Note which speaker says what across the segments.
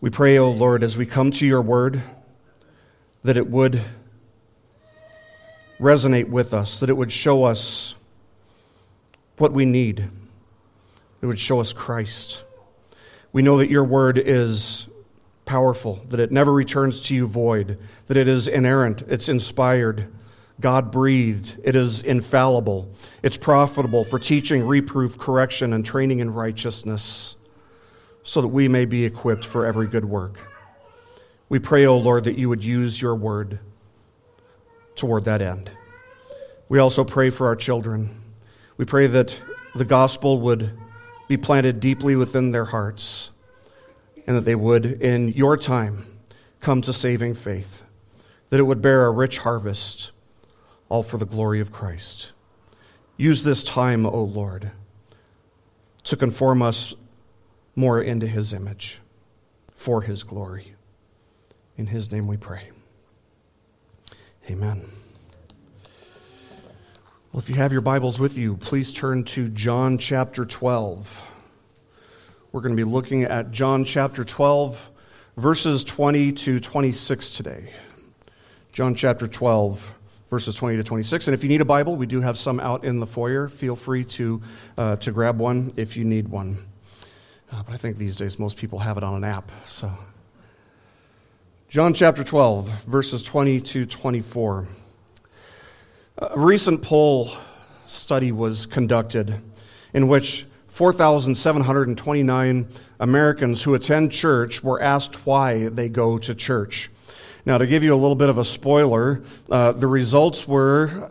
Speaker 1: We pray, O oh Lord, as we come to your word, that it would resonate with us, that it would show us what we need, it would show us Christ. We know that your word is powerful, that it never returns to you void, that it is inerrant, it's inspired, God breathed, it is infallible, it's profitable for teaching, reproof, correction, and training in righteousness so that we may be equipped for every good work. We pray, O oh Lord, that you would use your word toward that end. We also pray for our children. We pray that the gospel would be planted deeply within their hearts and that they would, in your time, come to saving faith, that it would bear a rich harvest, all for the glory of Christ. Use this time, O Lord, to conform us more into his image for his glory. In his name we pray. Amen. Well, if you have your Bibles with you, please turn to John chapter 12. We're going to be looking at John chapter 12, verses 20 to 26 today. John chapter 12, verses 20 to 26. And if you need a Bible, we do have some out in the foyer. Feel free to, uh, to grab one if you need one. Uh, but I think these days most people have it on an app. So, John chapter 12, verses 20 to 24. A recent poll study was conducted in which 4,729 Americans who attend church were asked why they go to church. Now, to give you a little bit of a spoiler, uh, the results were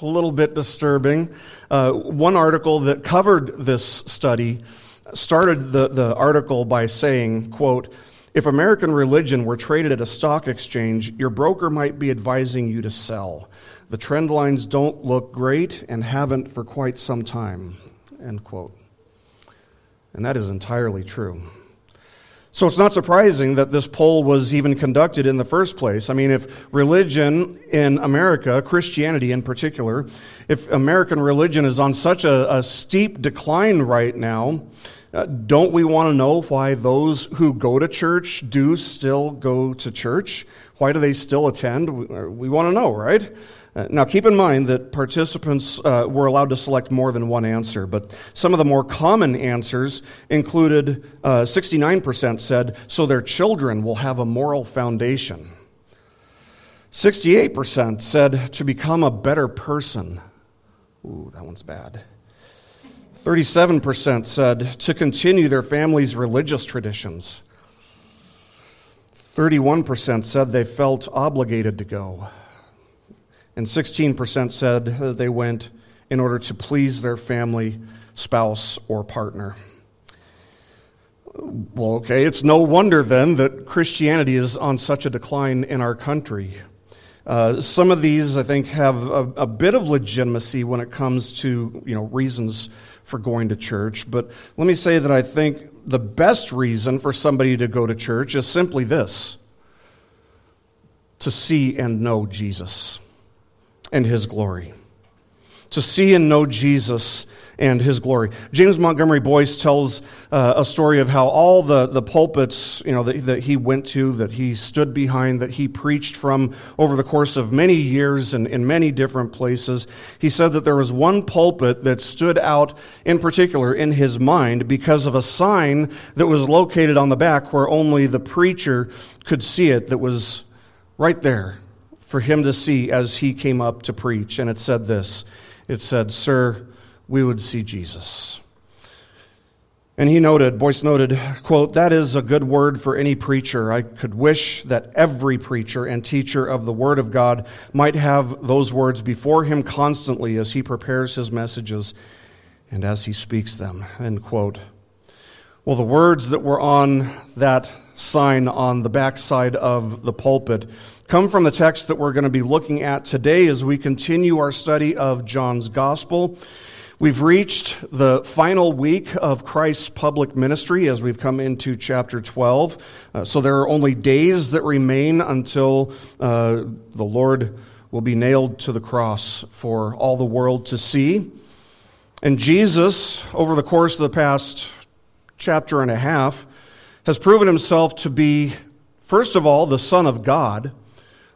Speaker 1: a little bit disturbing. Uh, one article that covered this study started the, the article by saying, quote, if American religion were traded at a stock exchange, your broker might be advising you to sell. The trend lines don't look great and haven't for quite some time. End quote. And that is entirely true. So it's not surprising that this poll was even conducted in the first place. I mean, if religion in America, Christianity in particular, if American religion is on such a, a steep decline right now, uh, don't we want to know why those who go to church do still go to church? Why do they still attend? We, uh, want to know, right? Uh, now, keep in mind that participants uh, were allowed to select more than one answer, but some of the more common answers included uh, 69% said, so their children will have a moral foundation. 68% said, to become a better person. Ooh, that one's bad. 37% said, to continue their family's religious traditions. 31% said they felt obligated to go and 16% said they went in order to please their family, spouse, or partner. Well, okay, it's no wonder then that Christianity is on such a decline in our country. Uh, some of these, I think, have a, a, bit of legitimacy when it comes to you know reasons for going to church. But let me say that I think the best reason for somebody to go to church is simply this: to see and know Jesus and his glory. To see and know Jesus and his glory. James Montgomery Boice tells uh, a story of how all the, the pulpits you know, that, that he went to, that he stood behind, that he preached from over the course of many years and in many different places. He said that there was one pulpit that stood out in particular in his mind because of a sign that was located on the back where only the preacher could see it, that was right there for him to see as he came up to preach. And it said this it said, Sir, we would see Jesus. And he noted, Boice noted, quote, that is a good word for any preacher. I could wish that every preacher and teacher of the Word of God might have those words before him constantly as he prepares his messages and as he speaks them, end quote. Well, the words that were on that sign on the backside of the pulpit come from the text that we're going to be looking at today as we continue our study of John's Gospel. We've reached the final week of Christ's public ministry as we've come into chapter 12. Uh, so there are only days that remain until uh, the Lord will be nailed to the cross for all the world to see. And Jesus, over the course of the past chapter and a half, has proven himself to be, first of all, the Son of God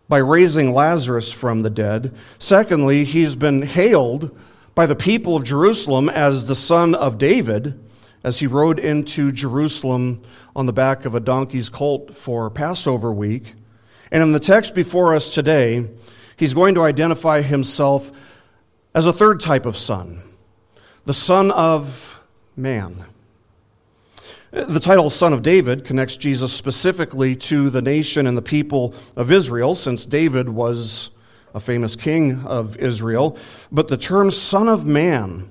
Speaker 1: by raising Lazarus from the dead. Secondly, he's been hailed by the people of Jerusalem as the Son of David as he rode into Jerusalem on the back of a donkey's colt for Passover week. And in the text before us today, he's going to identify himself as a third type of son, the Son of Man. The title Son of David connects Jesus specifically to the nation and the people of Israel, since David was a famous king of Israel. But the term Son of Man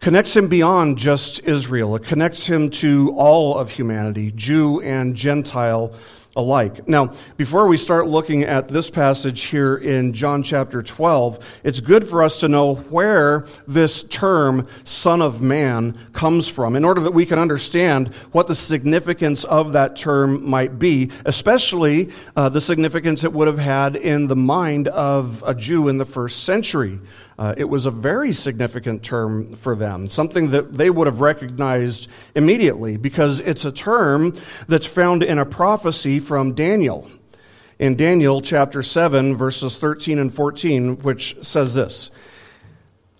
Speaker 1: connects him beyond just Israel, it connects him to all of humanity, Jew and Gentile alike. Now, before we start looking at this passage here in John chapter 12, it's good for us to know where this term, Son of Man, comes from in order that we can understand what the significance of that term might be, especially uh, the significance it would have had in the mind of a Jew in the first century. Uh, it was a very significant term for them, something that they would have recognized immediately because it's a term that's found in a prophecy from Daniel. In Daniel chapter 7, verses 13 and 14, which says this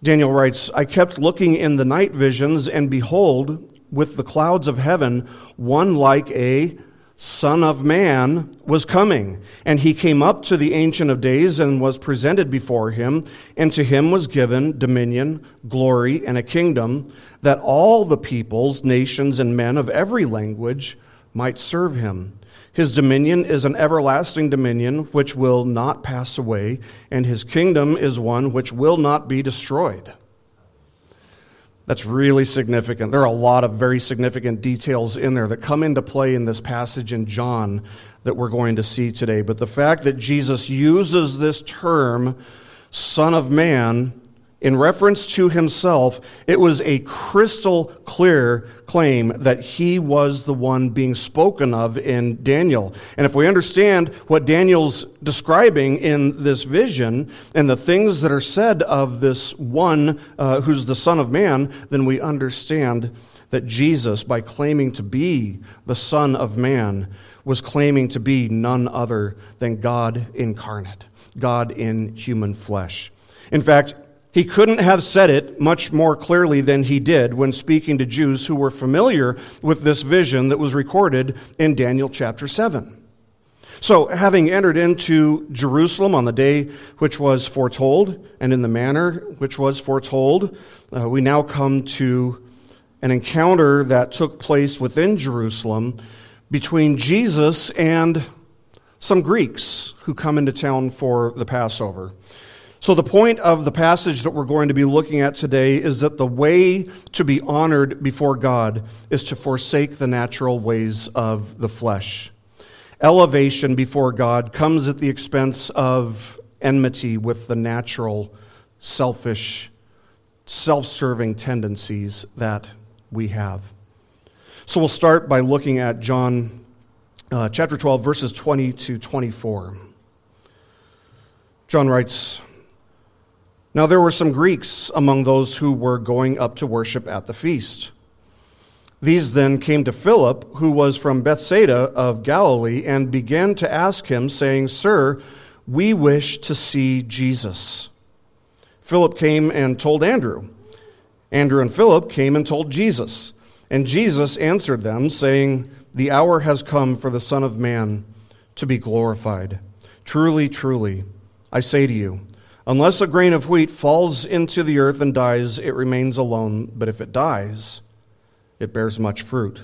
Speaker 1: Daniel writes, I kept looking in the night visions, and behold, with the clouds of heaven, one like a Son of Man, was coming. And he came up to the Ancient of Days and was presented before him. And to him was given dominion, glory, and a kingdom, that all the peoples, nations, and men of every language might serve him. His dominion is an everlasting dominion which will not pass away, and his kingdom is one which will not be destroyed. That's really significant. There are a lot of very significant details in there that come into play in this passage in John that we're going to see today. But the fact that Jesus uses this term, Son of Man, in reference to himself, it was a crystal clear claim that he was the one being spoken of in Daniel. And if we understand what Daniel's describing in this vision and the things that are said of this one uh, who's the Son of Man, then we understand that Jesus, by claiming to be the Son of Man, was claiming to be none other than God incarnate, God in human flesh. In fact, he couldn't have said it much more clearly than he did when speaking to Jews who were familiar with this vision that was recorded in Daniel chapter 7. So, having entered into Jerusalem on the day which was foretold, and in the manner which was foretold, uh, we now come to an encounter that took place within Jerusalem between Jesus and some Greeks who come into town for the Passover. So, the point of the passage that we're going to be looking at today is that the way to be honored before God is to forsake the natural ways of the flesh. Elevation before God comes at the expense of enmity with the natural, selfish, self serving tendencies that we have. So, we'll start by looking at John uh, chapter 12, verses 20 to 24. John writes, now there were some Greeks among those who were going up to worship at the feast. These then came to Philip, who was from Bethsaida of Galilee, and began to ask him, saying, Sir, we wish to see Jesus. Philip came and told Andrew. Andrew and Philip came and told Jesus. And Jesus answered them, saying, The hour has come for the Son of Man to be glorified. Truly, truly, I say to you, Unless a grain of wheat falls into the earth and dies, it remains alone, but if it dies, it bears much fruit.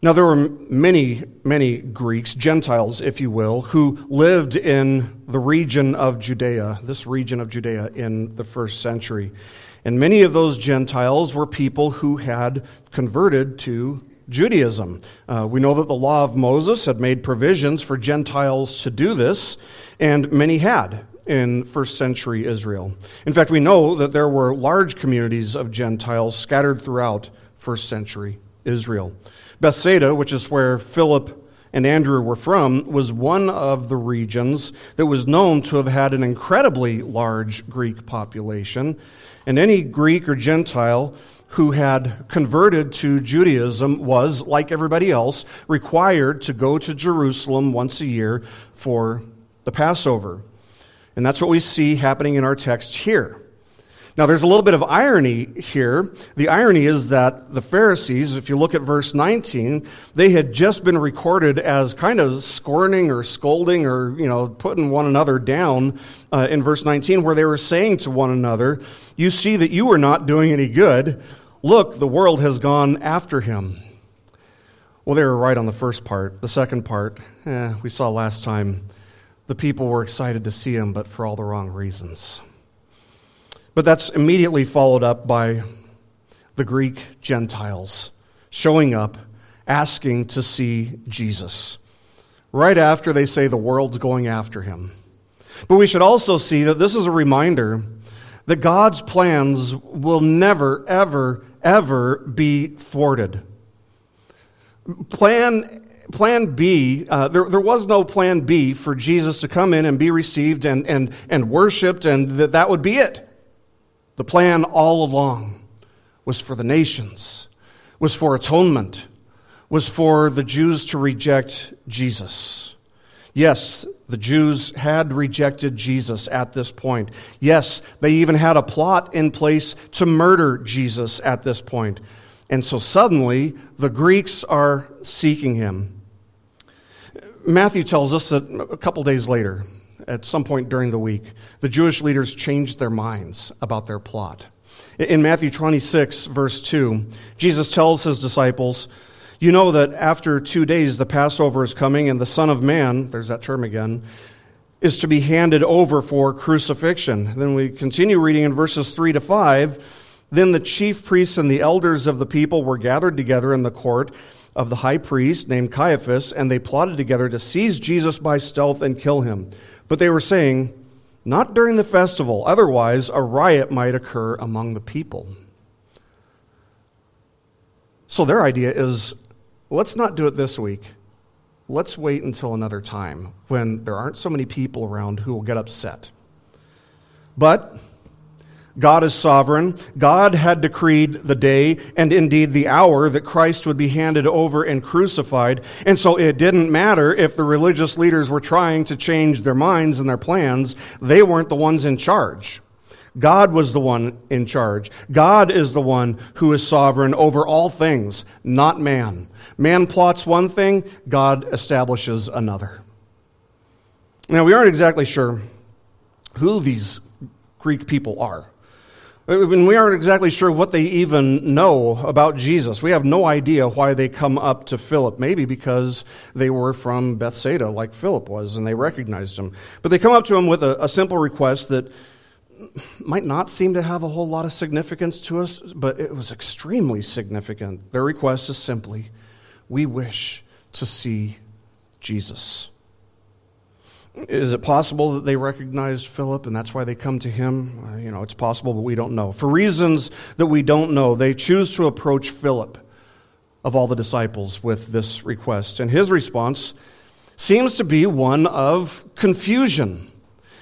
Speaker 1: Now, there were many, many Greeks, Gentiles, if you will, who lived in the region of Judea, this region of Judea in the first century. And many of those Gentiles were people who had converted to Judaism. Uh, we know that the law of Moses had made provisions for Gentiles to do this, and many had in first century Israel. In fact, we know that there were large communities of Gentiles scattered throughout first century Israel. Bethsaida, which is where Philip and Andrew were from, was one of the regions that was known to have had an incredibly large Greek population. And any Greek or Gentile who had converted to Judaism was, like everybody else, required to go to Jerusalem once a year for the Passover. And that's what we see happening in our text here. Now, there's a little bit of irony here. The irony is that the Pharisees, if you look at verse 19, they had just been recorded as kind of scorning or scolding or, you know, putting one another down uh, in verse 19, where they were saying to one another, You see that you are not doing any good. Look, the world has gone after him. Well, they were right on the first part. The second part, eh, we saw last time, the people were excited to see him, but for all the wrong reasons. But that's immediately followed up by the Greek Gentiles showing up, asking to see Jesus. Right after they say the world's going after him. But we should also see that this is a reminder that God's plans will never, ever, ever be thwarted. Plan, plan B, uh, there, there was no plan B for Jesus to come in and be received and, and, and worshiped, and that, that would be it. The plan all along was for the nations, was for atonement, was for the Jews to reject Jesus. Yes, the Jews had rejected Jesus at this point. Yes, they even had a plot in place to murder Jesus at this point. And so suddenly, the Greeks are seeking him. Matthew tells us that a couple days later, at some point during the week, the Jewish leaders changed their minds about their plot. In Matthew 26, verse 2, Jesus tells his disciples, You know that after two days the Passover is coming, and the Son of Man, there's that term again, is to be handed over for crucifixion. Then we continue reading in verses 3 to 5. Then the chief priests and the elders of the people were gathered together in the court of the high priest named Caiaphas, and they plotted together to seize Jesus by stealth and kill him. But they were saying, not during the festival, otherwise, a riot might occur among the people. So their idea is let's not do it this week. Let's wait until another time when there aren't so many people around who will get upset. But God is sovereign. God had decreed the day and indeed the hour that Christ would be handed over and crucified. And so it didn't matter if the religious leaders were trying to change their minds and their plans. They weren't the ones in charge. God was the one in charge. God is the one who is sovereign over all things, not man. Man plots one thing, God establishes another. Now, we aren't exactly sure who these Greek people are. And we aren't exactly sure what they even know about Jesus. We have no idea why they come up to Philip. Maybe because they were from Bethsaida, like Philip was, and they recognized him. But they come up to him with a, a simple request that might not seem to have a whole lot of significance to us, but it was extremely significant. Their request is simply, We wish to see Jesus. Is it possible that they recognized Philip and that's why they come to him? Uh, you know, it's possible, but we don't know. For reasons that we don't know, they choose to approach Philip of all the disciples with this request. And his response seems to be one of confusion.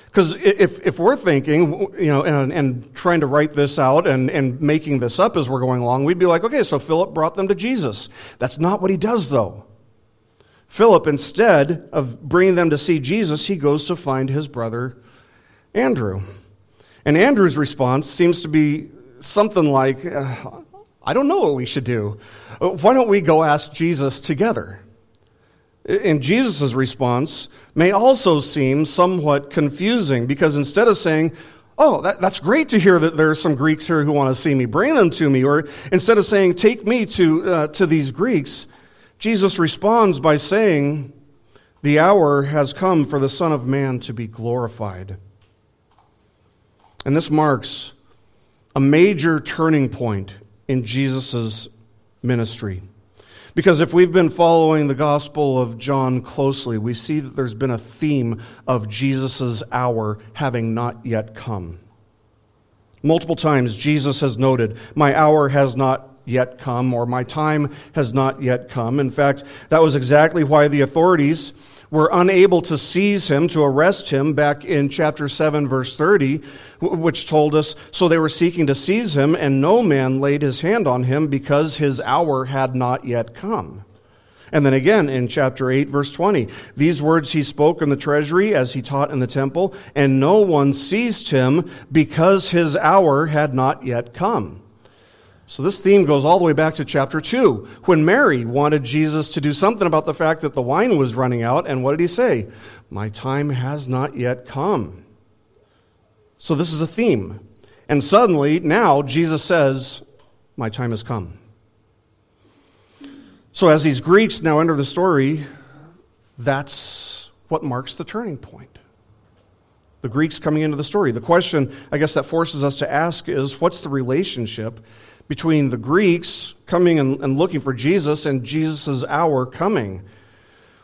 Speaker 1: Because if, if we're thinking, you know, and, and trying to write this out and, and making this up as we're going along, we'd be like, okay, so Philip brought them to Jesus. That's not what he does, though. Philip, instead of bringing them to see Jesus, he goes to find his brother Andrew. And Andrew's response seems to be something like, uh, I don't know what we should do. Uh, why don't we go ask Jesus together? And Jesus' response may also seem somewhat confusing because instead of saying, Oh, that, that's great to hear that there are some Greeks here who want to see me, bring them to me, or instead of saying, Take me to, uh, to these Greeks, Jesus responds by saying, The hour has come for the Son of Man to be glorified. And this marks a major turning point in Jesus' ministry. Because if we've been following the Gospel of John closely, we see that there's been a theme of Jesus' hour having not yet come. Multiple times, Jesus has noted, My hour has not yet come, or my time has not yet come. In fact, that was exactly why the authorities were unable to seize him, to arrest him, back in chapter 7, verse 30, which told us, So they were seeking to seize him, and no man laid his hand on him because his hour had not yet come. And then again in chapter 8, verse 20, these words he spoke in the treasury as he taught in the temple, and no one seized him because his hour had not yet come. So this theme goes all the way back to chapter 2, when Mary wanted Jesus to do something about the fact that the wine was running out, and what did he say? My time has not yet come. So this is a theme. And suddenly, now, Jesus says, My time has come. So as these Greeks now enter the story, that's what marks the turning point. The Greeks coming into the story. The question, I guess, that forces us to ask is what's the relationship between the Greeks coming and, and looking for Jesus and Jesus' hour coming?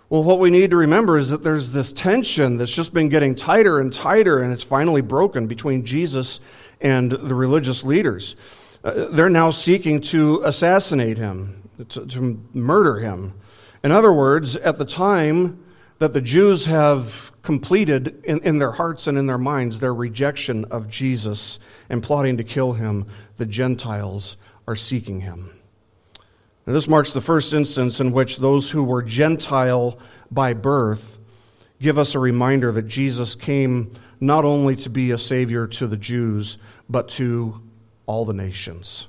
Speaker 1: Well, what we need to remember is that there's this tension that's just been getting tighter and tighter, and it's finally broken between Jesus and the religious leaders. Uh, they're now seeking to assassinate him to, to murder him. In other words, at the time that the Jews have completed in, in their hearts and in their minds their rejection of Jesus and plotting to kill him, the Gentiles are seeking him. Now, this marks the first instance in which those who were Gentile by birth give us a reminder that Jesus came not only to be a Savior to the Jews, but to all the nations.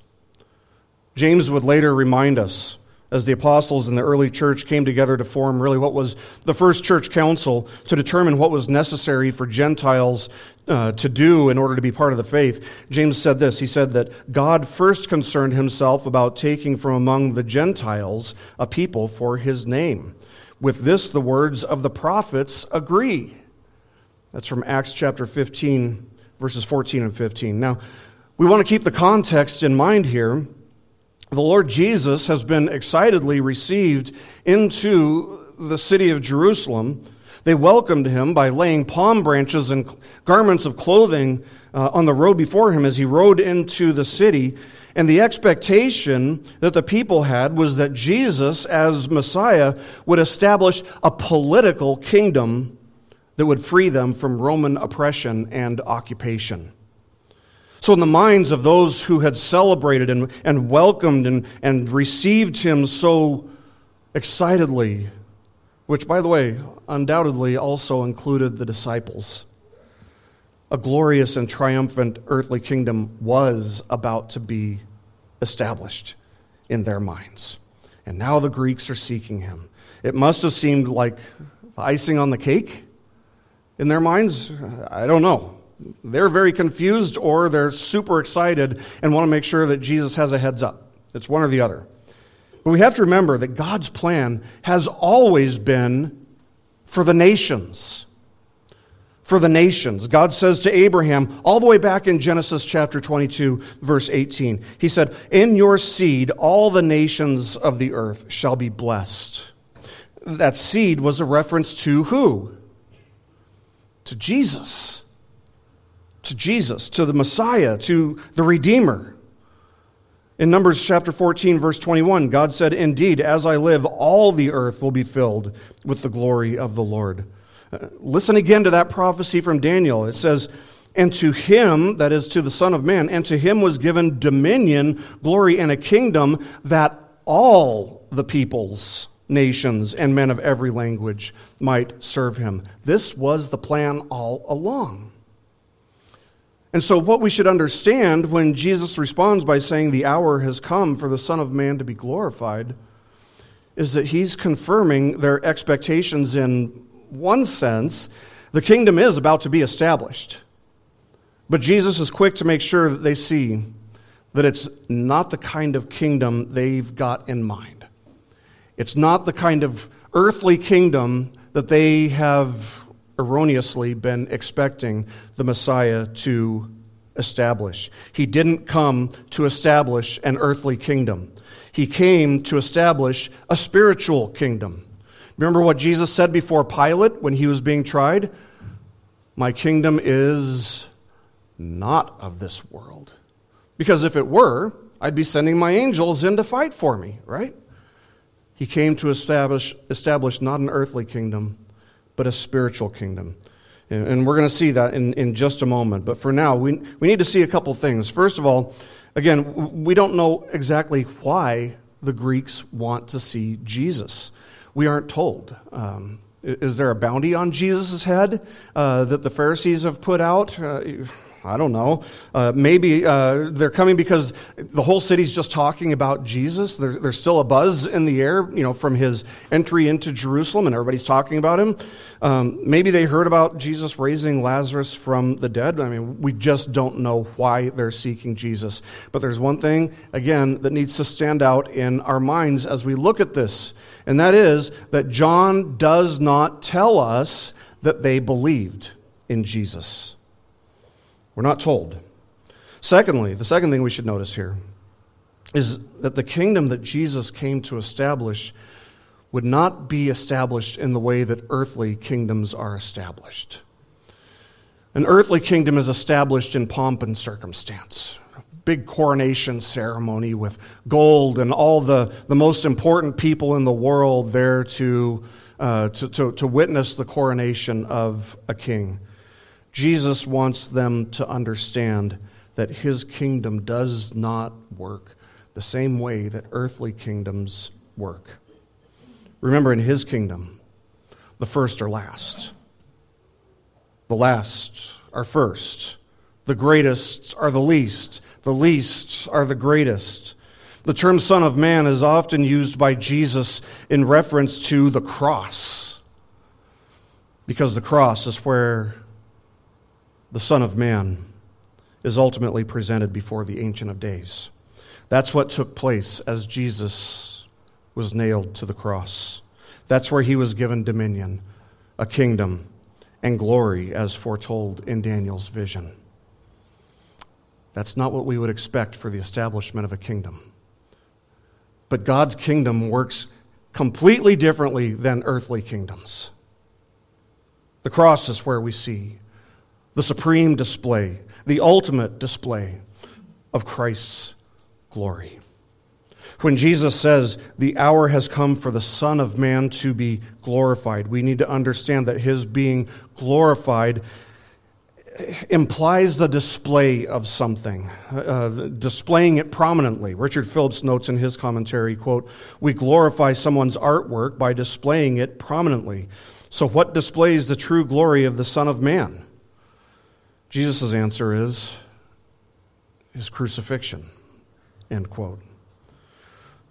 Speaker 1: James would later remind us as the apostles in the early church came together to form really what was the first church council to determine what was necessary for Gentiles uh, to do in order to be part of the faith. James said this He said that God first concerned himself about taking from among the Gentiles a people for his name. With this, the words of the prophets agree. That's from Acts chapter 15, verses 14 and 15. Now, we want to keep the context in mind here the Lord Jesus has been excitedly received into the city of Jerusalem. They welcomed him by laying palm branches and garments of clothing uh, on the road before him as he rode into the city. And the expectation that the people had was that Jesus, as Messiah, would establish a political kingdom that would free them from Roman oppression and occupation. So, in the minds of those who had celebrated and, and welcomed and, and received him so excitedly, which, by the way, undoubtedly also included the disciples, a glorious and triumphant earthly kingdom was about to be established in their minds. And now the Greeks are seeking him. It must have seemed like icing on the cake in their minds. I don't know. They're very confused or they're super excited and want to make sure that Jesus has a heads up. It's one or the other. But we have to remember that God's plan has always been for the nations. For the nations. God says to Abraham, all the way back in Genesis chapter 22, verse 18, He said, In your seed, all the nations of the earth shall be blessed. That seed was a reference to who? To Jesus to Jesus, to the Messiah, to the Redeemer. In Numbers chapter 14, verse 21, God said, Indeed, as I live, all the earth will be filled with the glory of the Lord. Uh, listen again to that prophecy from Daniel. It says, And to him, that is to the Son of Man, and to him was given dominion, glory, and a kingdom that all the peoples, nations, and men of every language might serve him. This was the plan all along. And so, what we should understand when Jesus responds by saying, The hour has come for the Son of Man to be glorified, is that he's confirming their expectations in one sense. The kingdom is about to be established. But Jesus is quick to make sure that they see that it's not the kind of kingdom they've got in mind. It's not the kind of earthly kingdom that they have erroneously been expecting the Messiah to establish. He didn't come to establish an earthly kingdom, he came to establish a spiritual kingdom. Remember what Jesus said before Pilate when he was being tried? My kingdom is not of this world. Because if it were, I'd be sending my angels in to fight for me, right? He came to establish, establish not an earthly kingdom, but a spiritual kingdom. And we're going to see that in, in just a moment. But for now, we, we need to see a couple things. First of all, again, we don't know exactly why the Greeks want to see Jesus. We aren't told. Um, is there a bounty on Jesus' head uh, that the Pharisees have put out? Uh, I don't know. Uh, maybe uh, they're coming because the whole city's just talking about Jesus. There's, there's still a buzz in the air, you know, from his entry into Jerusalem, and everybody's talking about him. Um, maybe they heard about Jesus raising Lazarus from the dead. I mean, we just don't know why they're seeking Jesus. But there's one thing, again, that needs to stand out in our minds as we look at this, and that is that John does not tell us that they believed in Jesus. We're not told. Secondly, the second thing we should notice here is that the kingdom that Jesus came to establish would not be established in the way that earthly kingdoms are established. An earthly kingdom is established in pomp and circumstance. A big coronation ceremony with gold and all the, the most important people in the world there to, uh, to, to, to witness the coronation of a king. Jesus wants them to understand that his kingdom does not work the same way that earthly kingdoms work. Remember, in his kingdom, the first are last, the last are first, the greatest are the least, the least are the greatest. The term Son of Man is often used by Jesus in reference to the cross, because the cross is where the Son of Man, is ultimately presented before the Ancient of Days. That's what took place as Jesus was nailed to the cross. That's where he was given dominion, a kingdom, and glory as foretold in Daniel's vision. That's not what we would expect for the establishment of a kingdom. But God's kingdom works completely differently than earthly kingdoms. The cross is where we see the supreme display, the ultimate display of Christ's glory. When Jesus says, The hour has come for the Son of Man to be glorified, we need to understand that his being glorified implies the display of something, uh, displaying it prominently. Richard Phillips notes in his commentary, quote, "We glorify someone's artwork by displaying it prominently. So what displays the true glory of the Son of Man? Jesus' answer is his crucifixion. End quote.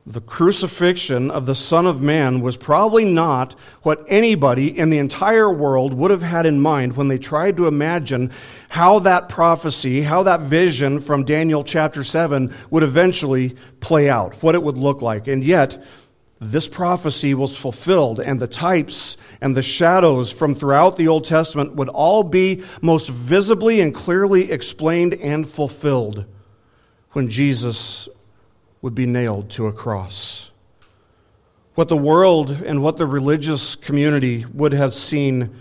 Speaker 1: The crucifixion of the Son of Man was probably not what anybody in the entire world would have had in mind when they tried to imagine how that prophecy, how that vision from Daniel chapter 7 would eventually play out, what it would look like. And yet, this prophecy was fulfilled, and the types and the shadows from throughout the Old Testament would all be most visibly and clearly explained and fulfilled when Jesus would be nailed to a cross. What the world and what the religious community would have seen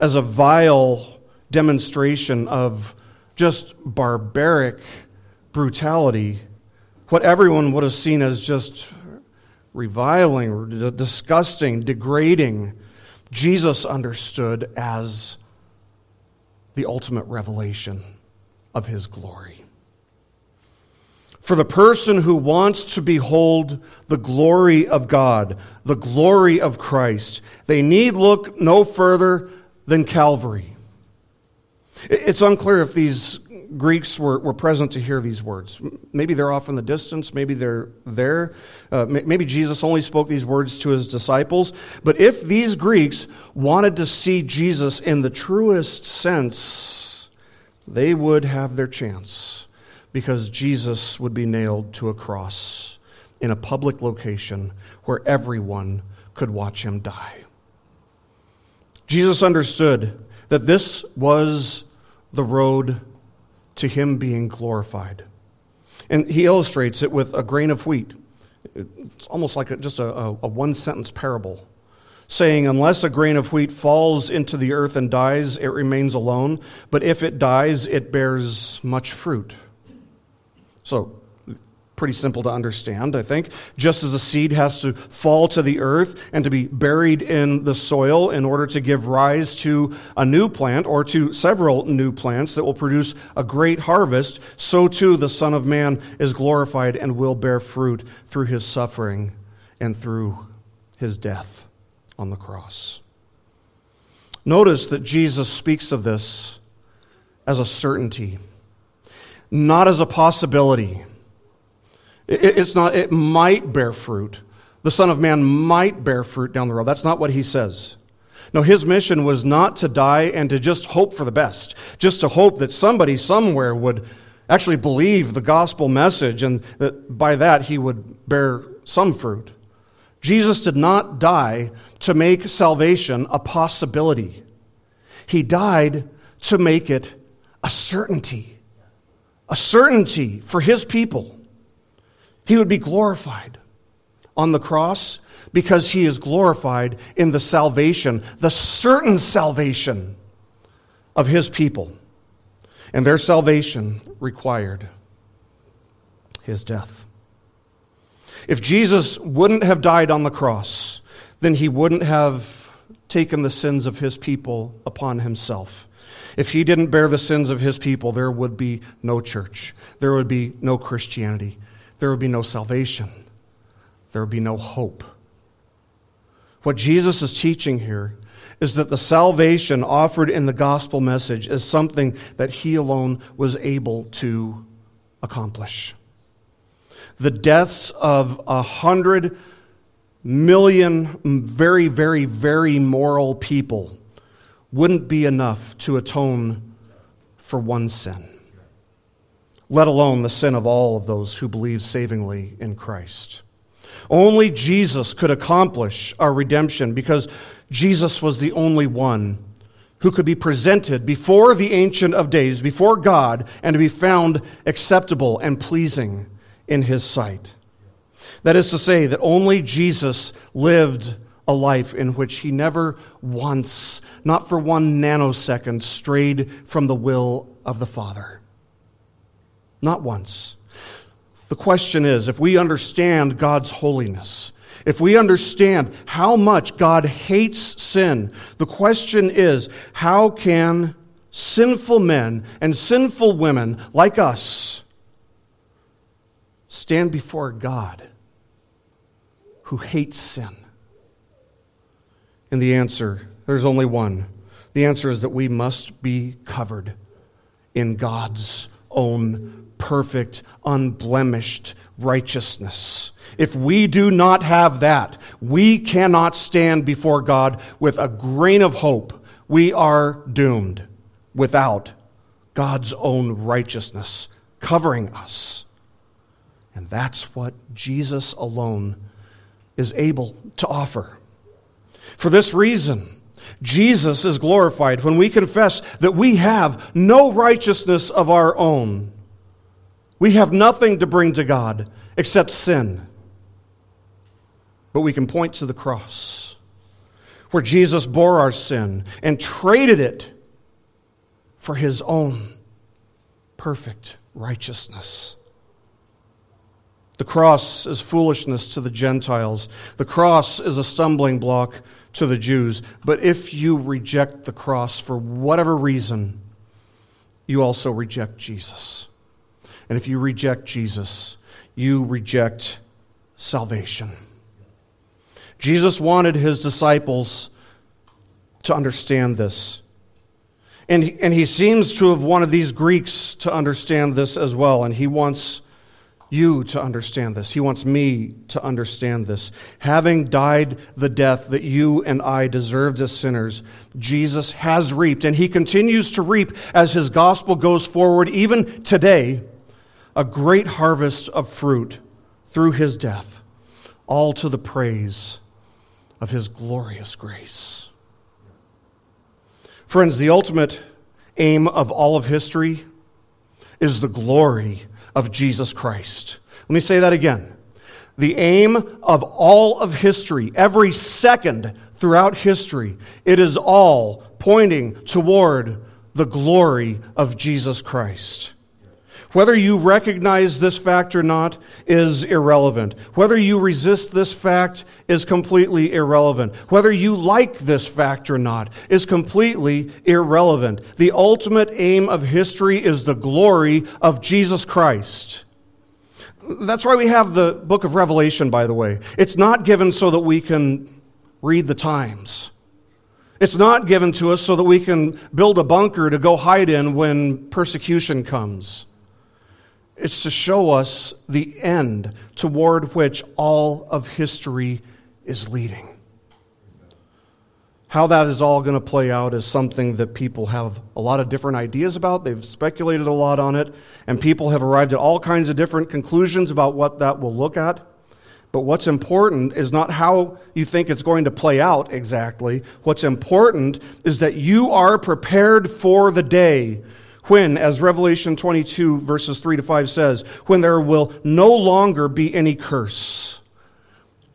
Speaker 1: as a vile demonstration of just barbaric brutality, what everyone would have seen as just reviling, disgusting, degrading, Jesus understood as the ultimate revelation of his glory. For the person who wants to behold the glory of God, the glory of Christ, they need look no further than Calvary. It's unclear if these Greeks were, were present to hear these words. Maybe they're off in the distance, maybe they're there. Uh, maybe Jesus only spoke these words to his disciples. But if these Greeks wanted to see Jesus in the truest sense, they would have their chance because Jesus would be nailed to a cross in a public location where everyone could watch him die. Jesus understood that this was the road to him being glorified. And he illustrates it with a grain of wheat. It's almost like a, just a, a, a one sentence parable, saying, Unless a grain of wheat falls into the earth and dies, it remains alone, but if it dies, it bears much fruit. So, Pretty simple to understand, I think. Just as a seed has to fall to the earth and to be buried in the soil in order to give rise to a new plant or to several new plants that will produce a great harvest, so too the Son of Man is glorified and will bear fruit through his suffering and through his death on the cross. Notice that Jesus speaks of this as a certainty, not as a possibility it's not, it might bear fruit. The Son of Man might bear fruit down the road. That's not what he says. No, his mission was not to die and to just hope for the best, just to hope that somebody somewhere would actually believe the gospel message and that by that he would bear some fruit. Jesus did not die to make salvation a possibility, he died to make it a certainty. A certainty for his people. He would be glorified on the cross because he is glorified in the salvation, the certain salvation of his people. And their salvation required his death. If Jesus wouldn't have died on the cross, then he wouldn't have taken the sins of his people upon himself. If he didn't bear the sins of his people, there would be no church. There would be no Christianity there would be no salvation, there would be no hope. What Jesus is teaching here is that the salvation offered in the gospel message is something that he alone was able to accomplish. The deaths of a hundred million very, very, very moral people wouldn't be enough to atone for one sin let alone the sin of all of those who believe savingly in Christ. Only Jesus could accomplish our redemption because Jesus was the only one who could be presented before the Ancient of Days, before God, and to be found acceptable and pleasing in His sight. That is to say, that only Jesus lived a life in which He never once, not for one nanosecond, strayed from the will of the Father. Not once. The question is if we understand God's holiness, if we understand how much God hates sin, the question is how can sinful men and sinful women like us stand before God who hates sin? And the answer, there's only one. The answer is that we must be covered in God's own perfect, unblemished righteousness. If we do not have that, we cannot stand before God with a grain of hope. We are doomed without God's own righteousness covering us. And that's what Jesus alone is able to offer. For this reason, Jesus is glorified when we confess that we have no righteousness of our own we have nothing to bring to God except sin. But we can point to the cross where Jesus bore our sin and traded it for his own perfect righteousness. The cross is foolishness to the Gentiles. The cross is a stumbling block to the Jews. But if you reject the cross for whatever reason, you also reject Jesus. And if you reject Jesus, you reject salvation. Jesus wanted his disciples to understand this. And, and he seems to have wanted these Greeks to understand this as well. And he wants you to understand this. He wants me to understand this. Having died the death that you and I deserved as sinners, Jesus has reaped, and he continues to reap as his gospel goes forward, even today a great harvest of fruit through his death, all to the praise of his glorious grace. Friends, the ultimate aim of all of history is the glory of Jesus Christ. Let me say that again. The aim of all of history, every second throughout history, it is all pointing toward the glory of Jesus Christ. Whether you recognize this fact or not is irrelevant. Whether you resist this fact is completely irrelevant. Whether you like this fact or not is completely irrelevant. The ultimate aim of history is the glory of Jesus Christ. That's why we have the book of Revelation, by the way. It's not given so that we can read the times. It's not given to us so that we can build a bunker to go hide in when persecution comes. It's to show us the end toward which all of history is leading. How that is all going to play out is something that people have a lot of different ideas about. They've speculated a lot on it, and people have arrived at all kinds of different conclusions about what that will look at. But what's important is not how you think it's going to play out exactly. What's important is that you are prepared for the day when, as Revelation 22, verses 3 to 5 says, when there will no longer be any curse,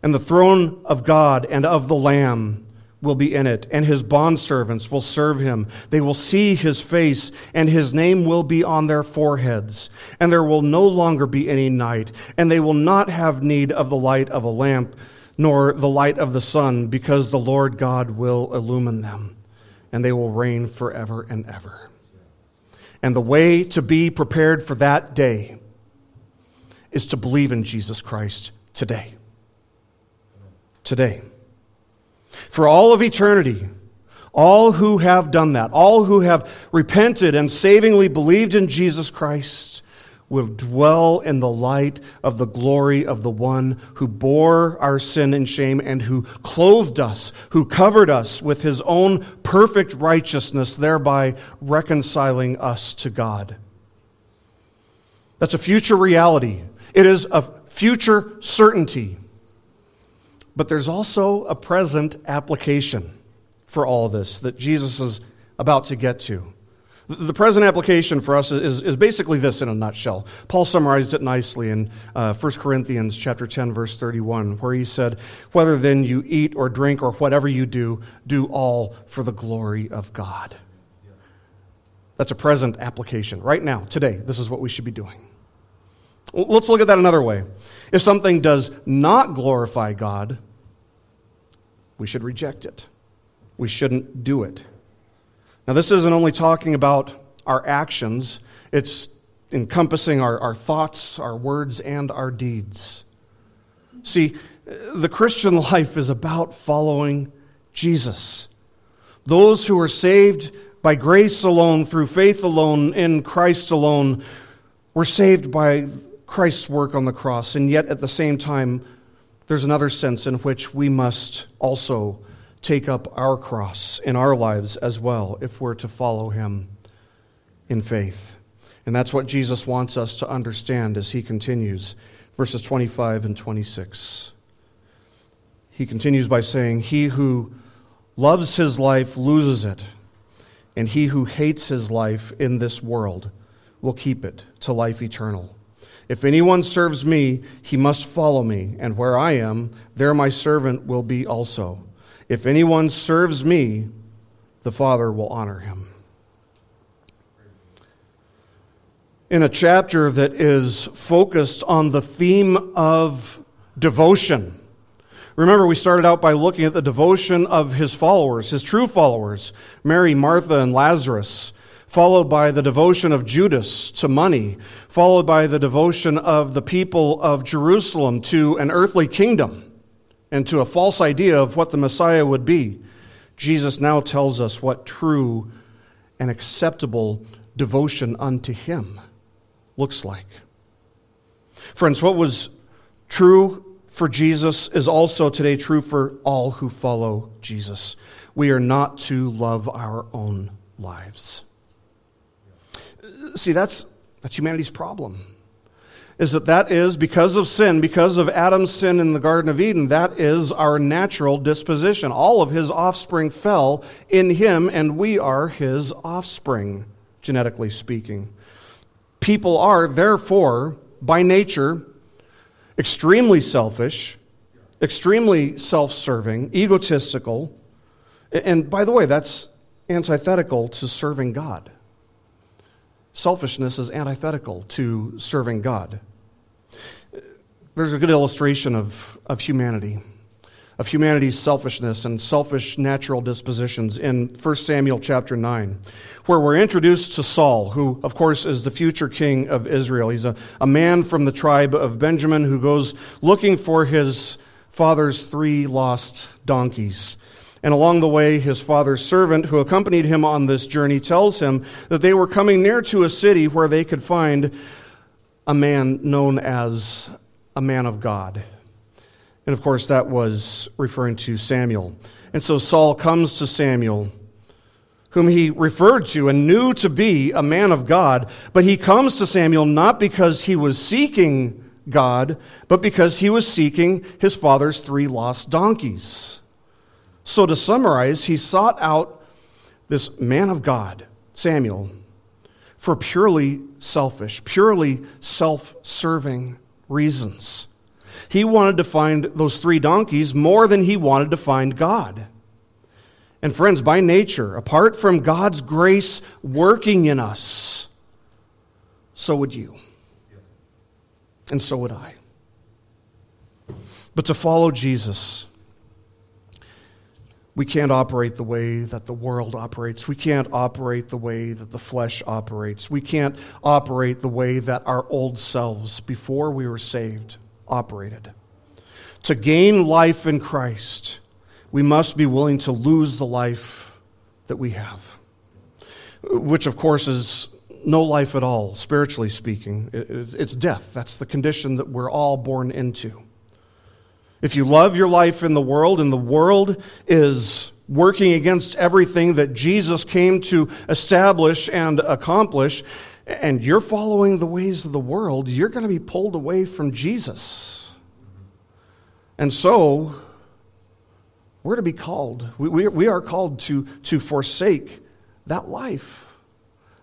Speaker 1: and the throne of God and of the Lamb will be in it, and his bondservants will serve him. They will see his face, and his name will be on their foreheads. And there will no longer be any night, and they will not have need of the light of a lamp, nor the light of the sun, because the Lord God will illumine them, and they will reign forever and ever. And the way to be prepared for that day is to believe in Jesus Christ today. Today. For all of eternity, all who have done that, all who have repented and savingly believed in Jesus Christ, will dwell in the light of the glory of the one who bore our sin and shame and who clothed us, who covered us with his own perfect righteousness, thereby reconciling us to God. That's a future reality. It is a future certainty. But there's also a present application for all this that Jesus is about to get to. The present application for us is, is basically this in a nutshell. Paul summarized it nicely in uh, 1 Corinthians chapter 10, verse 31, where he said, Whether then you eat or drink or whatever you do, do all for the glory of God. That's a present application. Right now, today, this is what we should be doing. Let's look at that another way. If something does not glorify God, we should reject it. We shouldn't do it. Now, this isn't only talking about our actions, it's encompassing our, our thoughts, our words, and our deeds. See, the Christian life is about following Jesus. Those who are saved by grace alone, through faith alone, in Christ alone, were saved by Christ's work on the cross. And yet, at the same time, there's another sense in which we must also take up our cross in our lives as well if we're to follow him in faith. And that's what Jesus wants us to understand as he continues, verses 25 and 26. He continues by saying, He who loves his life loses it, and he who hates his life in this world will keep it to life eternal. If anyone serves me, he must follow me, and where I am, there my servant will be also. If anyone serves me, the Father will honor him. In a chapter that is focused on the theme of devotion. Remember, we started out by looking at the devotion of his followers, his true followers, Mary, Martha, and Lazarus, followed by the devotion of Judas to money, followed by the devotion of the people of Jerusalem to an earthly kingdom and to a false idea of what the Messiah would be, Jesus now tells us what true and acceptable devotion unto Him looks like. Friends, what was true for Jesus is also today true for all who follow Jesus. We are not to love our own lives. See, that's, that's humanity's problem is that that is because of sin, because of Adam's sin in the Garden of Eden, that is our natural disposition. All of his offspring fell in him, and we are his offspring, genetically speaking. People are, therefore, by nature, extremely selfish, extremely self serving, egotistical, and by the way, that's antithetical to serving God. selfishness is antithetical to serving God. There's a good illustration of, of humanity, of humanity's selfishness and selfish natural dispositions in 1 Samuel chapter 9, where we're introduced to Saul, who, of course, is the future king of Israel. He's a, a man from the tribe of Benjamin who goes looking for his father's three lost donkeys. And along the way, his father's servant, who accompanied him on this journey, tells him that they were coming near to a city where they could find a man known as a man of God. And of course, that was referring to Samuel. And so Saul comes to Samuel, whom he referred to and knew to be a man of God. But he comes to Samuel not because he was seeking God, but because he was seeking his father's three lost donkeys. So, to summarize, he sought out this man of God, Samuel, for purely selfish, purely self serving reasons. He wanted to find those three donkeys more than he wanted to find God. And, friends, by nature, apart from God's grace working in us, so would you. And so would I. But to follow Jesus, we can't operate the way that the world operates. We can't operate the way that the flesh operates. We can't operate the way that our old selves, before we were saved, operated. To gain life in Christ, we must be willing to lose the life that we have, which, of course, is no life at all, spiritually speaking. It's death. That's the condition that we're all born into. If you love your life in the world and the world is working against everything that Jesus came to establish and accomplish, and you're following the ways of the world, you're going to be pulled away from Jesus. And so, we're to be called. We, we, we are called to, to forsake that life,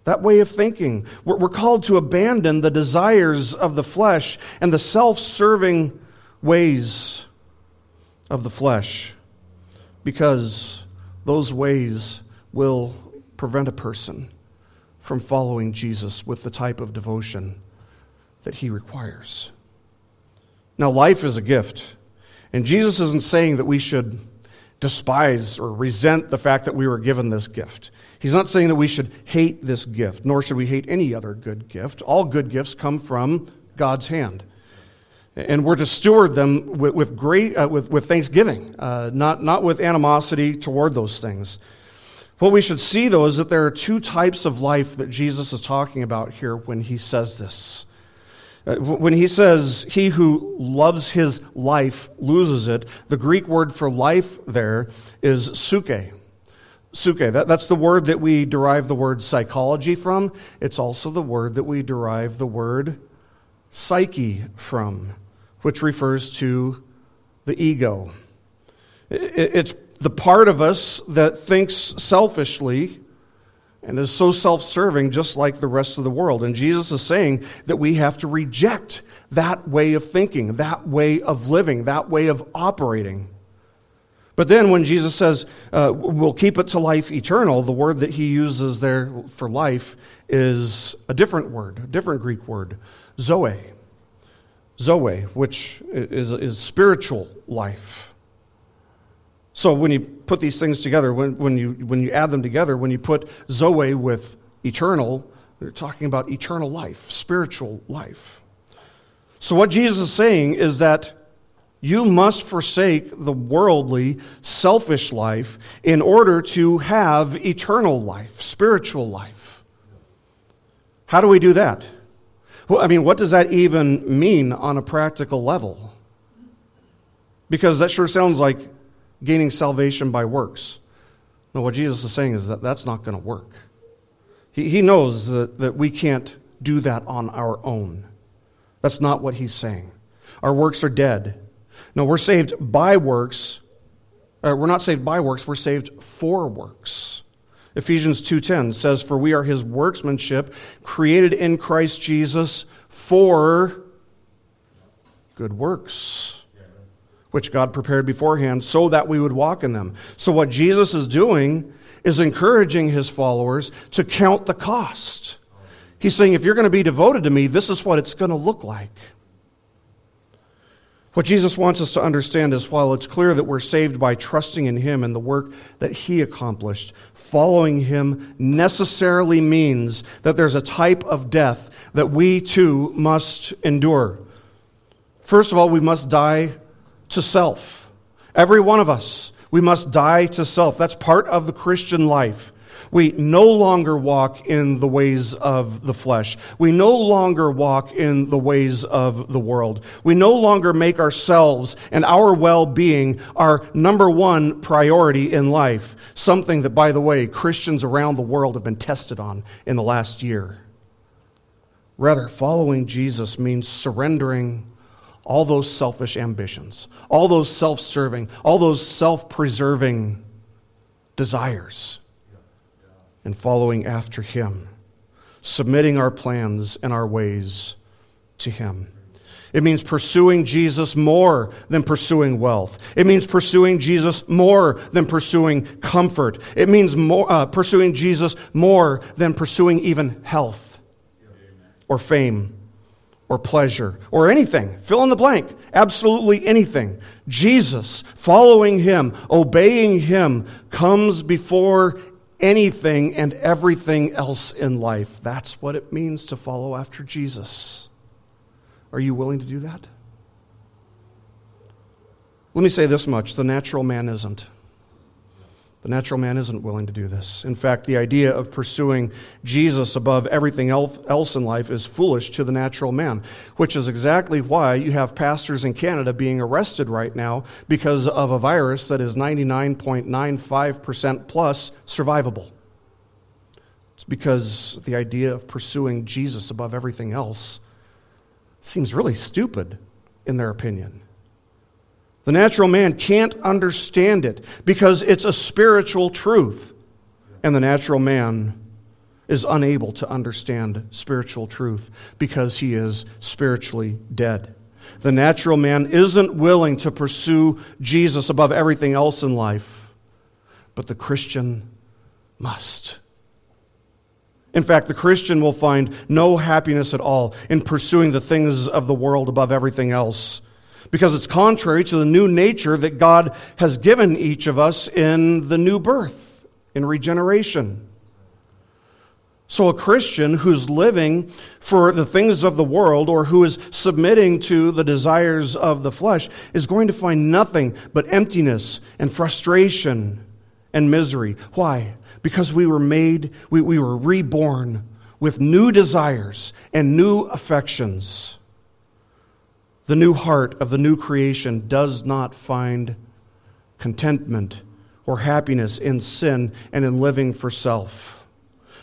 Speaker 1: that way of thinking. We're, called to abandon the desires of the flesh and the self serving ways of the flesh because those ways will prevent a person from following Jesus with the type of devotion that he requires. Now, life is a gift, and Jesus isn't saying that we should despise or resent the fact that we were given this gift. He's not saying that we should hate this gift, nor should we hate any other good gift. All good gifts come from God's hand. And we're to steward them with, with great, uh, with, with thanksgiving, uh, not, not with animosity toward those things. What we should see, though, is that there are two types of life that Jesus is talking about here when he says this. Uh, when he says, He who loves his life loses it, the Greek word for life there is psuche. Psuche. That, that's the word that we derive the word psychology from. It's also the word that we derive the word psyche from which refers to the ego. It's the part of us that thinks selfishly and is so self serving, just like the rest of the world. And Jesus is saying that we have to reject that way of thinking, that way of living, that way of operating. But then when Jesus says, uh, we'll keep it to life eternal, the word that he uses there for life is a different word, a different Greek word, zoe. Zoe, which is, is spiritual life. So when you put these things together, when, when, you, when you add them together, when you put Zoe with eternal, they're talking about eternal life, spiritual life. So what Jesus is saying is that you must forsake the worldly, selfish life in order to have eternal life, spiritual life. How do we do that? Well, I mean, what does that even mean on a practical level? Because that sure sounds like gaining salvation by works. No, what Jesus is saying is that that's not going to work. He, he knows that, that we can't do that on our own. That's not what he's saying. Our works are dead. No, we're saved by works. Uh, we're not saved by works, we're saved for works. Ephesians 2:10 says for we are his workmanship created in Christ Jesus for good works which God prepared beforehand so that we would walk in them. So what Jesus is doing is encouraging his followers to count the cost. He's saying, if you're going to be devoted to me, this is what it's going to look like. What Jesus wants us to understand is while it's clear that we're saved by trusting in Him and the work that He accomplished, following Him necessarily means that there's a type of death that we too must endure. First of all, we must die to self. Every one of us, we must die to self. That's part of the Christian life. We no longer walk in the ways of the flesh. We no longer walk in the ways of the world. We no longer make ourselves and our well being our number one priority in life. Something that, by the way, Christians around the world have been tested on in the last year. Rather, following Jesus means surrendering all those selfish ambitions, all those self serving, all those self preserving desires and following after Him, submitting our plans and our ways to Him. It means pursuing Jesus more than pursuing wealth. It means pursuing Jesus more than pursuing comfort. It means more, uh, pursuing Jesus more than pursuing even health or fame or pleasure or anything. Fill in the blank. Absolutely anything. Jesus, following Him, obeying Him, comes before anything and everything else in life. That's what it means to follow after Jesus. Are you willing to do that? Let me say this much the natural man isn't. The natural man isn't willing to do this. In fact, the idea of pursuing Jesus above everything else in life is foolish to the natural man, which is exactly why you have pastors in Canada being arrested right now because of a virus that is 99.95% plus survivable. It's because the idea of pursuing Jesus above everything else seems really stupid in their opinion. The natural man can't understand it because it's a spiritual truth. And the natural man is unable to understand spiritual truth because he is spiritually dead. The natural man isn't willing to pursue Jesus above everything else in life, but the Christian must. In fact, the Christian will find no happiness at all in pursuing the things of the world above everything else because it's contrary to the new nature that God has given each of us in the new birth, in regeneration. So, a Christian who's living for the things of the world or who is submitting to the desires of the flesh is going to find nothing but emptiness and frustration and misery. Why? Because we were made, we, we were reborn with new desires and new affections the new heart of the new creation does not find contentment or happiness in sin and in living for self.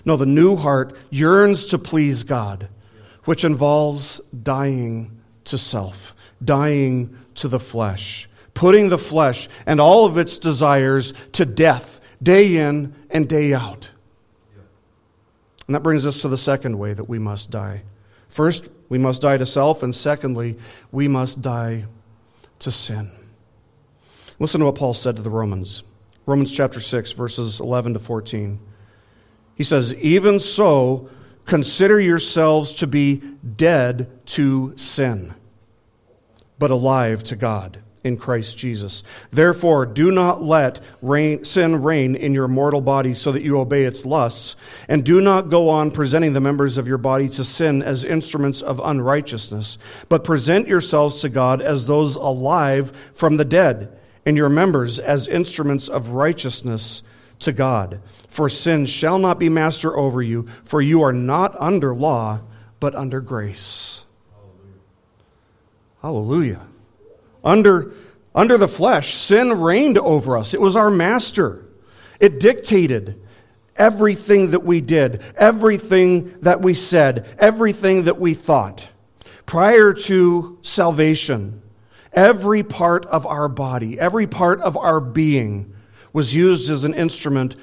Speaker 1: No, the new heart yearns to please God, which involves dying to self, dying to the flesh, putting the flesh and all of its desires to death day in and day out. And that brings us to the second way that we must die. First, we must die to self, and secondly, we must die to sin. Listen to what Paul said to the Romans. Romans chapter 6, verses 11 to 14. He says, Even so, consider yourselves to be dead to sin, but alive to God in Christ Jesus. Therefore, do not let sin reign in your mortal body so that you obey its lusts, and do not go on presenting the members of your body to sin as instruments of unrighteousness, but present yourselves to God as those alive from the dead, and your members as instruments of righteousness to God. For sin shall not be master over you, for you are not under law, but under grace. Hallelujah. Hallelujah. Under, under the flesh, sin reigned over us. It was our master. It dictated everything that we did, everything that we said, everything that we thought. Prior to salvation, every part of our body, every part of our being was used as an instrument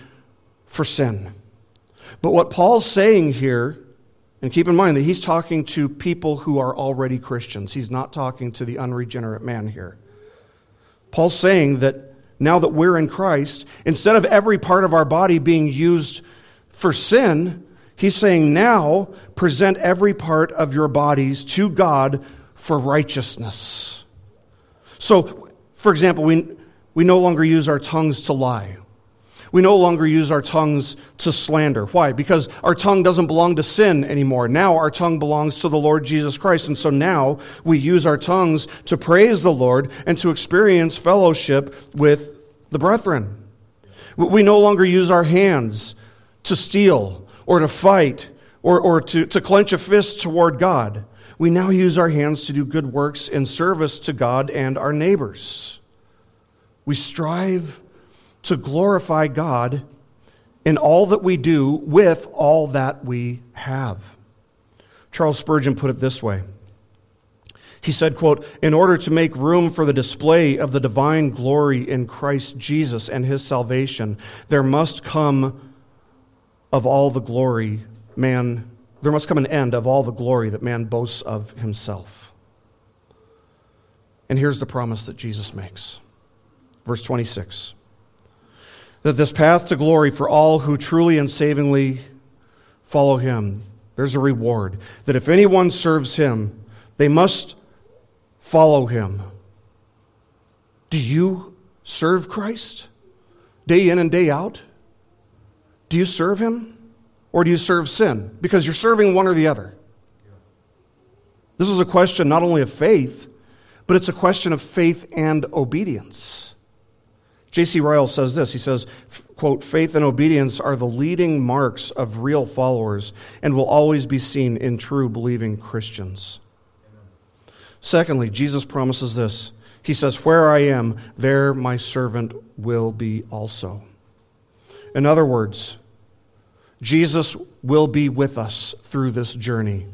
Speaker 1: for sin. But what Paul's saying here and keep in mind that he's talking to people who are already Christians. He's not talking to the unregenerate man here. Paul's saying that now that we're in Christ, instead of every part of our body being used for sin, He's saying, now present every part of your bodies to God for righteousness. So, for example, we, we no longer use our tongues to lie. We no longer use our tongues to slander. Why? Because our tongue doesn't belong to sin anymore. Now our tongue belongs to the Lord Jesus Christ. And so now we use our tongues to praise the Lord and to experience fellowship with the brethren. We no longer use our hands to steal or to fight or, or to, to clench a fist toward God. We now use our hands to do good works in service to God and our neighbors. We strive to glorify God in all that we do with all that we have. Charles Spurgeon put it this way. He said, quote, in order to make room for the display of the divine glory in Christ Jesus and his salvation, there must come of all the glory man, there must come an end of all the glory that man boasts of himself. And here's the promise that Jesus makes. Verse 26 that this path to glory for all who truly and savingly follow him, there's a reward. That if anyone serves him, they must follow him. Do you serve Christ day in and day out? Do you serve him? Or do you serve sin? Because you're serving one or the other. This is a question not only of faith, but it's a question of faith and obedience. J.C. Ryle says this. He says, quote, faith and obedience are the leading marks of real followers and will always be seen in true believing Christians. Amen. Secondly, Jesus promises this. He says, Where I am, there my servant will be also. In other words, Jesus will be with us through this journey,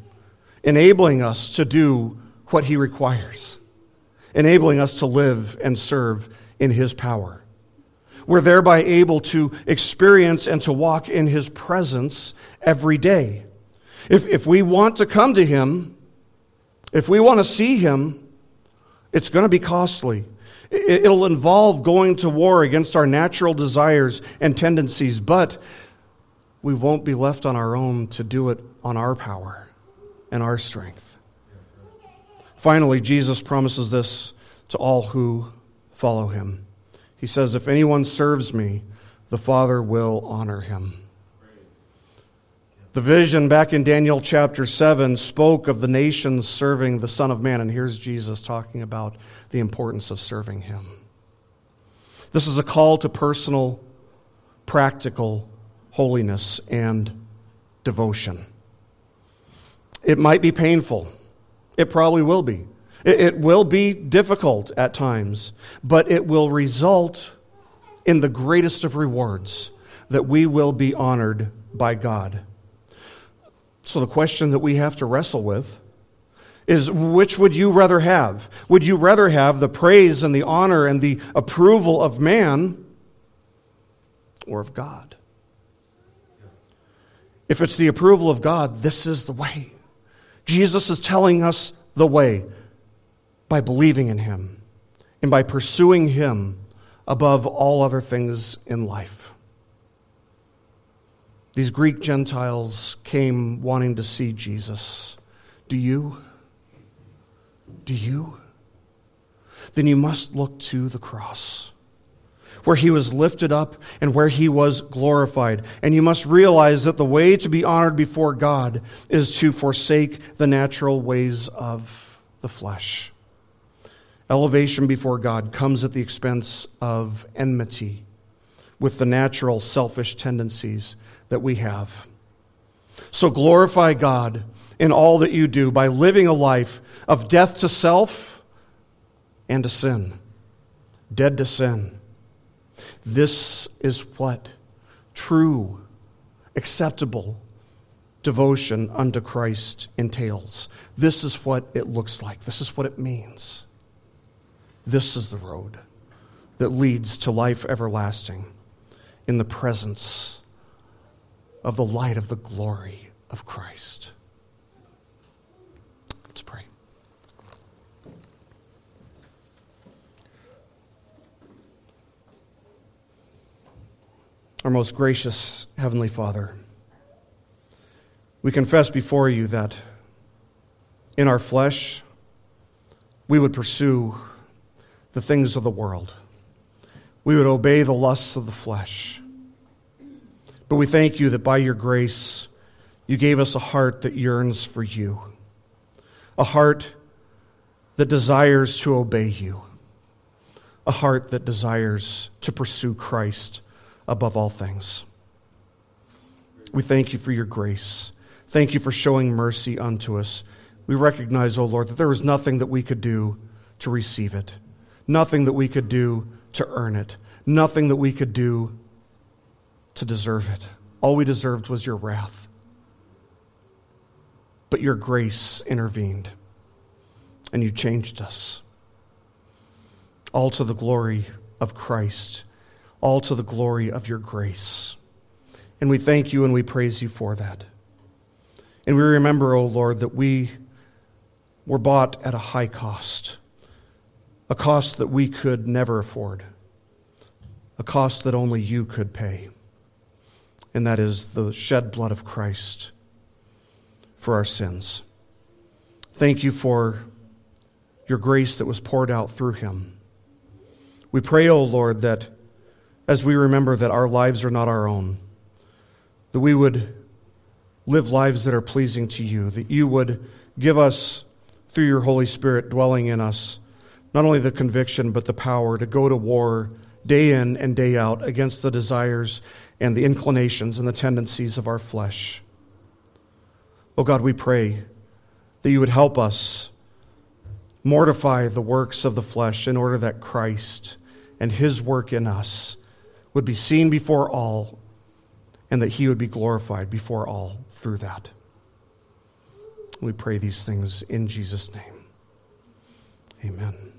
Speaker 1: enabling us to do what he requires, enabling us to live and serve in his power. We're thereby able to experience and to walk in His presence every day. If, if we want to come to Him, if we want to see Him, it's going to be costly. It'll involve going to war against our natural desires and tendencies, but we won't be left on our own to do it on our power and our strength. Finally, Jesus promises this to all who follow him. He says, If anyone serves me, the Father will honor him. The vision back in Daniel chapter 7 spoke of the nations serving the Son of Man, and here's Jesus talking about the importance of serving him. This is a call to personal, practical holiness and devotion. It might be painful, it probably will be. It will be difficult at times, but it will result in the greatest of rewards that we will be honored by God. So, the question that we have to wrestle with is which would you rather have? Would you rather have the praise and the honor and the approval of man or of God? If it's the approval of God, this is the way. Jesus is telling us the way by believing in Him and by pursuing Him above all other things in life. These Greek Gentiles came wanting to see Jesus. Do you? Do you? Then you must look to the cross, where he was lifted up and where he was glorified. And you must realize that the way to be honored before God is to forsake the natural ways of the flesh. Elevation before God comes at the expense of enmity with the natural selfish tendencies that we have. So glorify God in all that you do by living a life of death to self and to sin, dead to sin. This is what true, acceptable devotion unto Christ entails. This is what it looks like. This is what it means. This is the road that leads to life everlasting in the presence of the light of the glory of Christ. Let's pray. Our most gracious Heavenly Father, We confess before you that in our flesh, we would pursue the things of the world. We would obey the lusts of the flesh. But we thank you that by your grace, you gave us a heart that yearns for you, a heart that desires to obey you, a heart that desires to pursue Christ above all things. We thank you for your grace. Thank you for showing mercy unto us. We recognize, O oh Lord, that there is nothing that we could do to receive it, nothing that we could do to earn it, nothing that we could do to deserve it. All we deserved was your wrath. But your grace intervened, and you changed us. All to the glory of Christ, all to the glory of your grace. And we thank you and we praise you for that. And we remember, O oh Lord, that we were bought at a high cost, a cost that we could never afford, a cost that only you could pay. And that is the shed blood of Christ for our sins. Thank you for your grace that was poured out through him. We pray, O oh Lord, that as we remember that our lives are not our own, that we would live lives that are pleasing to you, that you would give us, through your Holy Spirit dwelling in us, not only the conviction, but the power to go to war day in and day out against the desires and the inclinations and the tendencies of our flesh. Oh God, we pray that you would help us mortify the works of the flesh in order that Christ and his work in us would be seen before all and that he would be glorified before all through that. We pray these things in Jesus' name. Amen.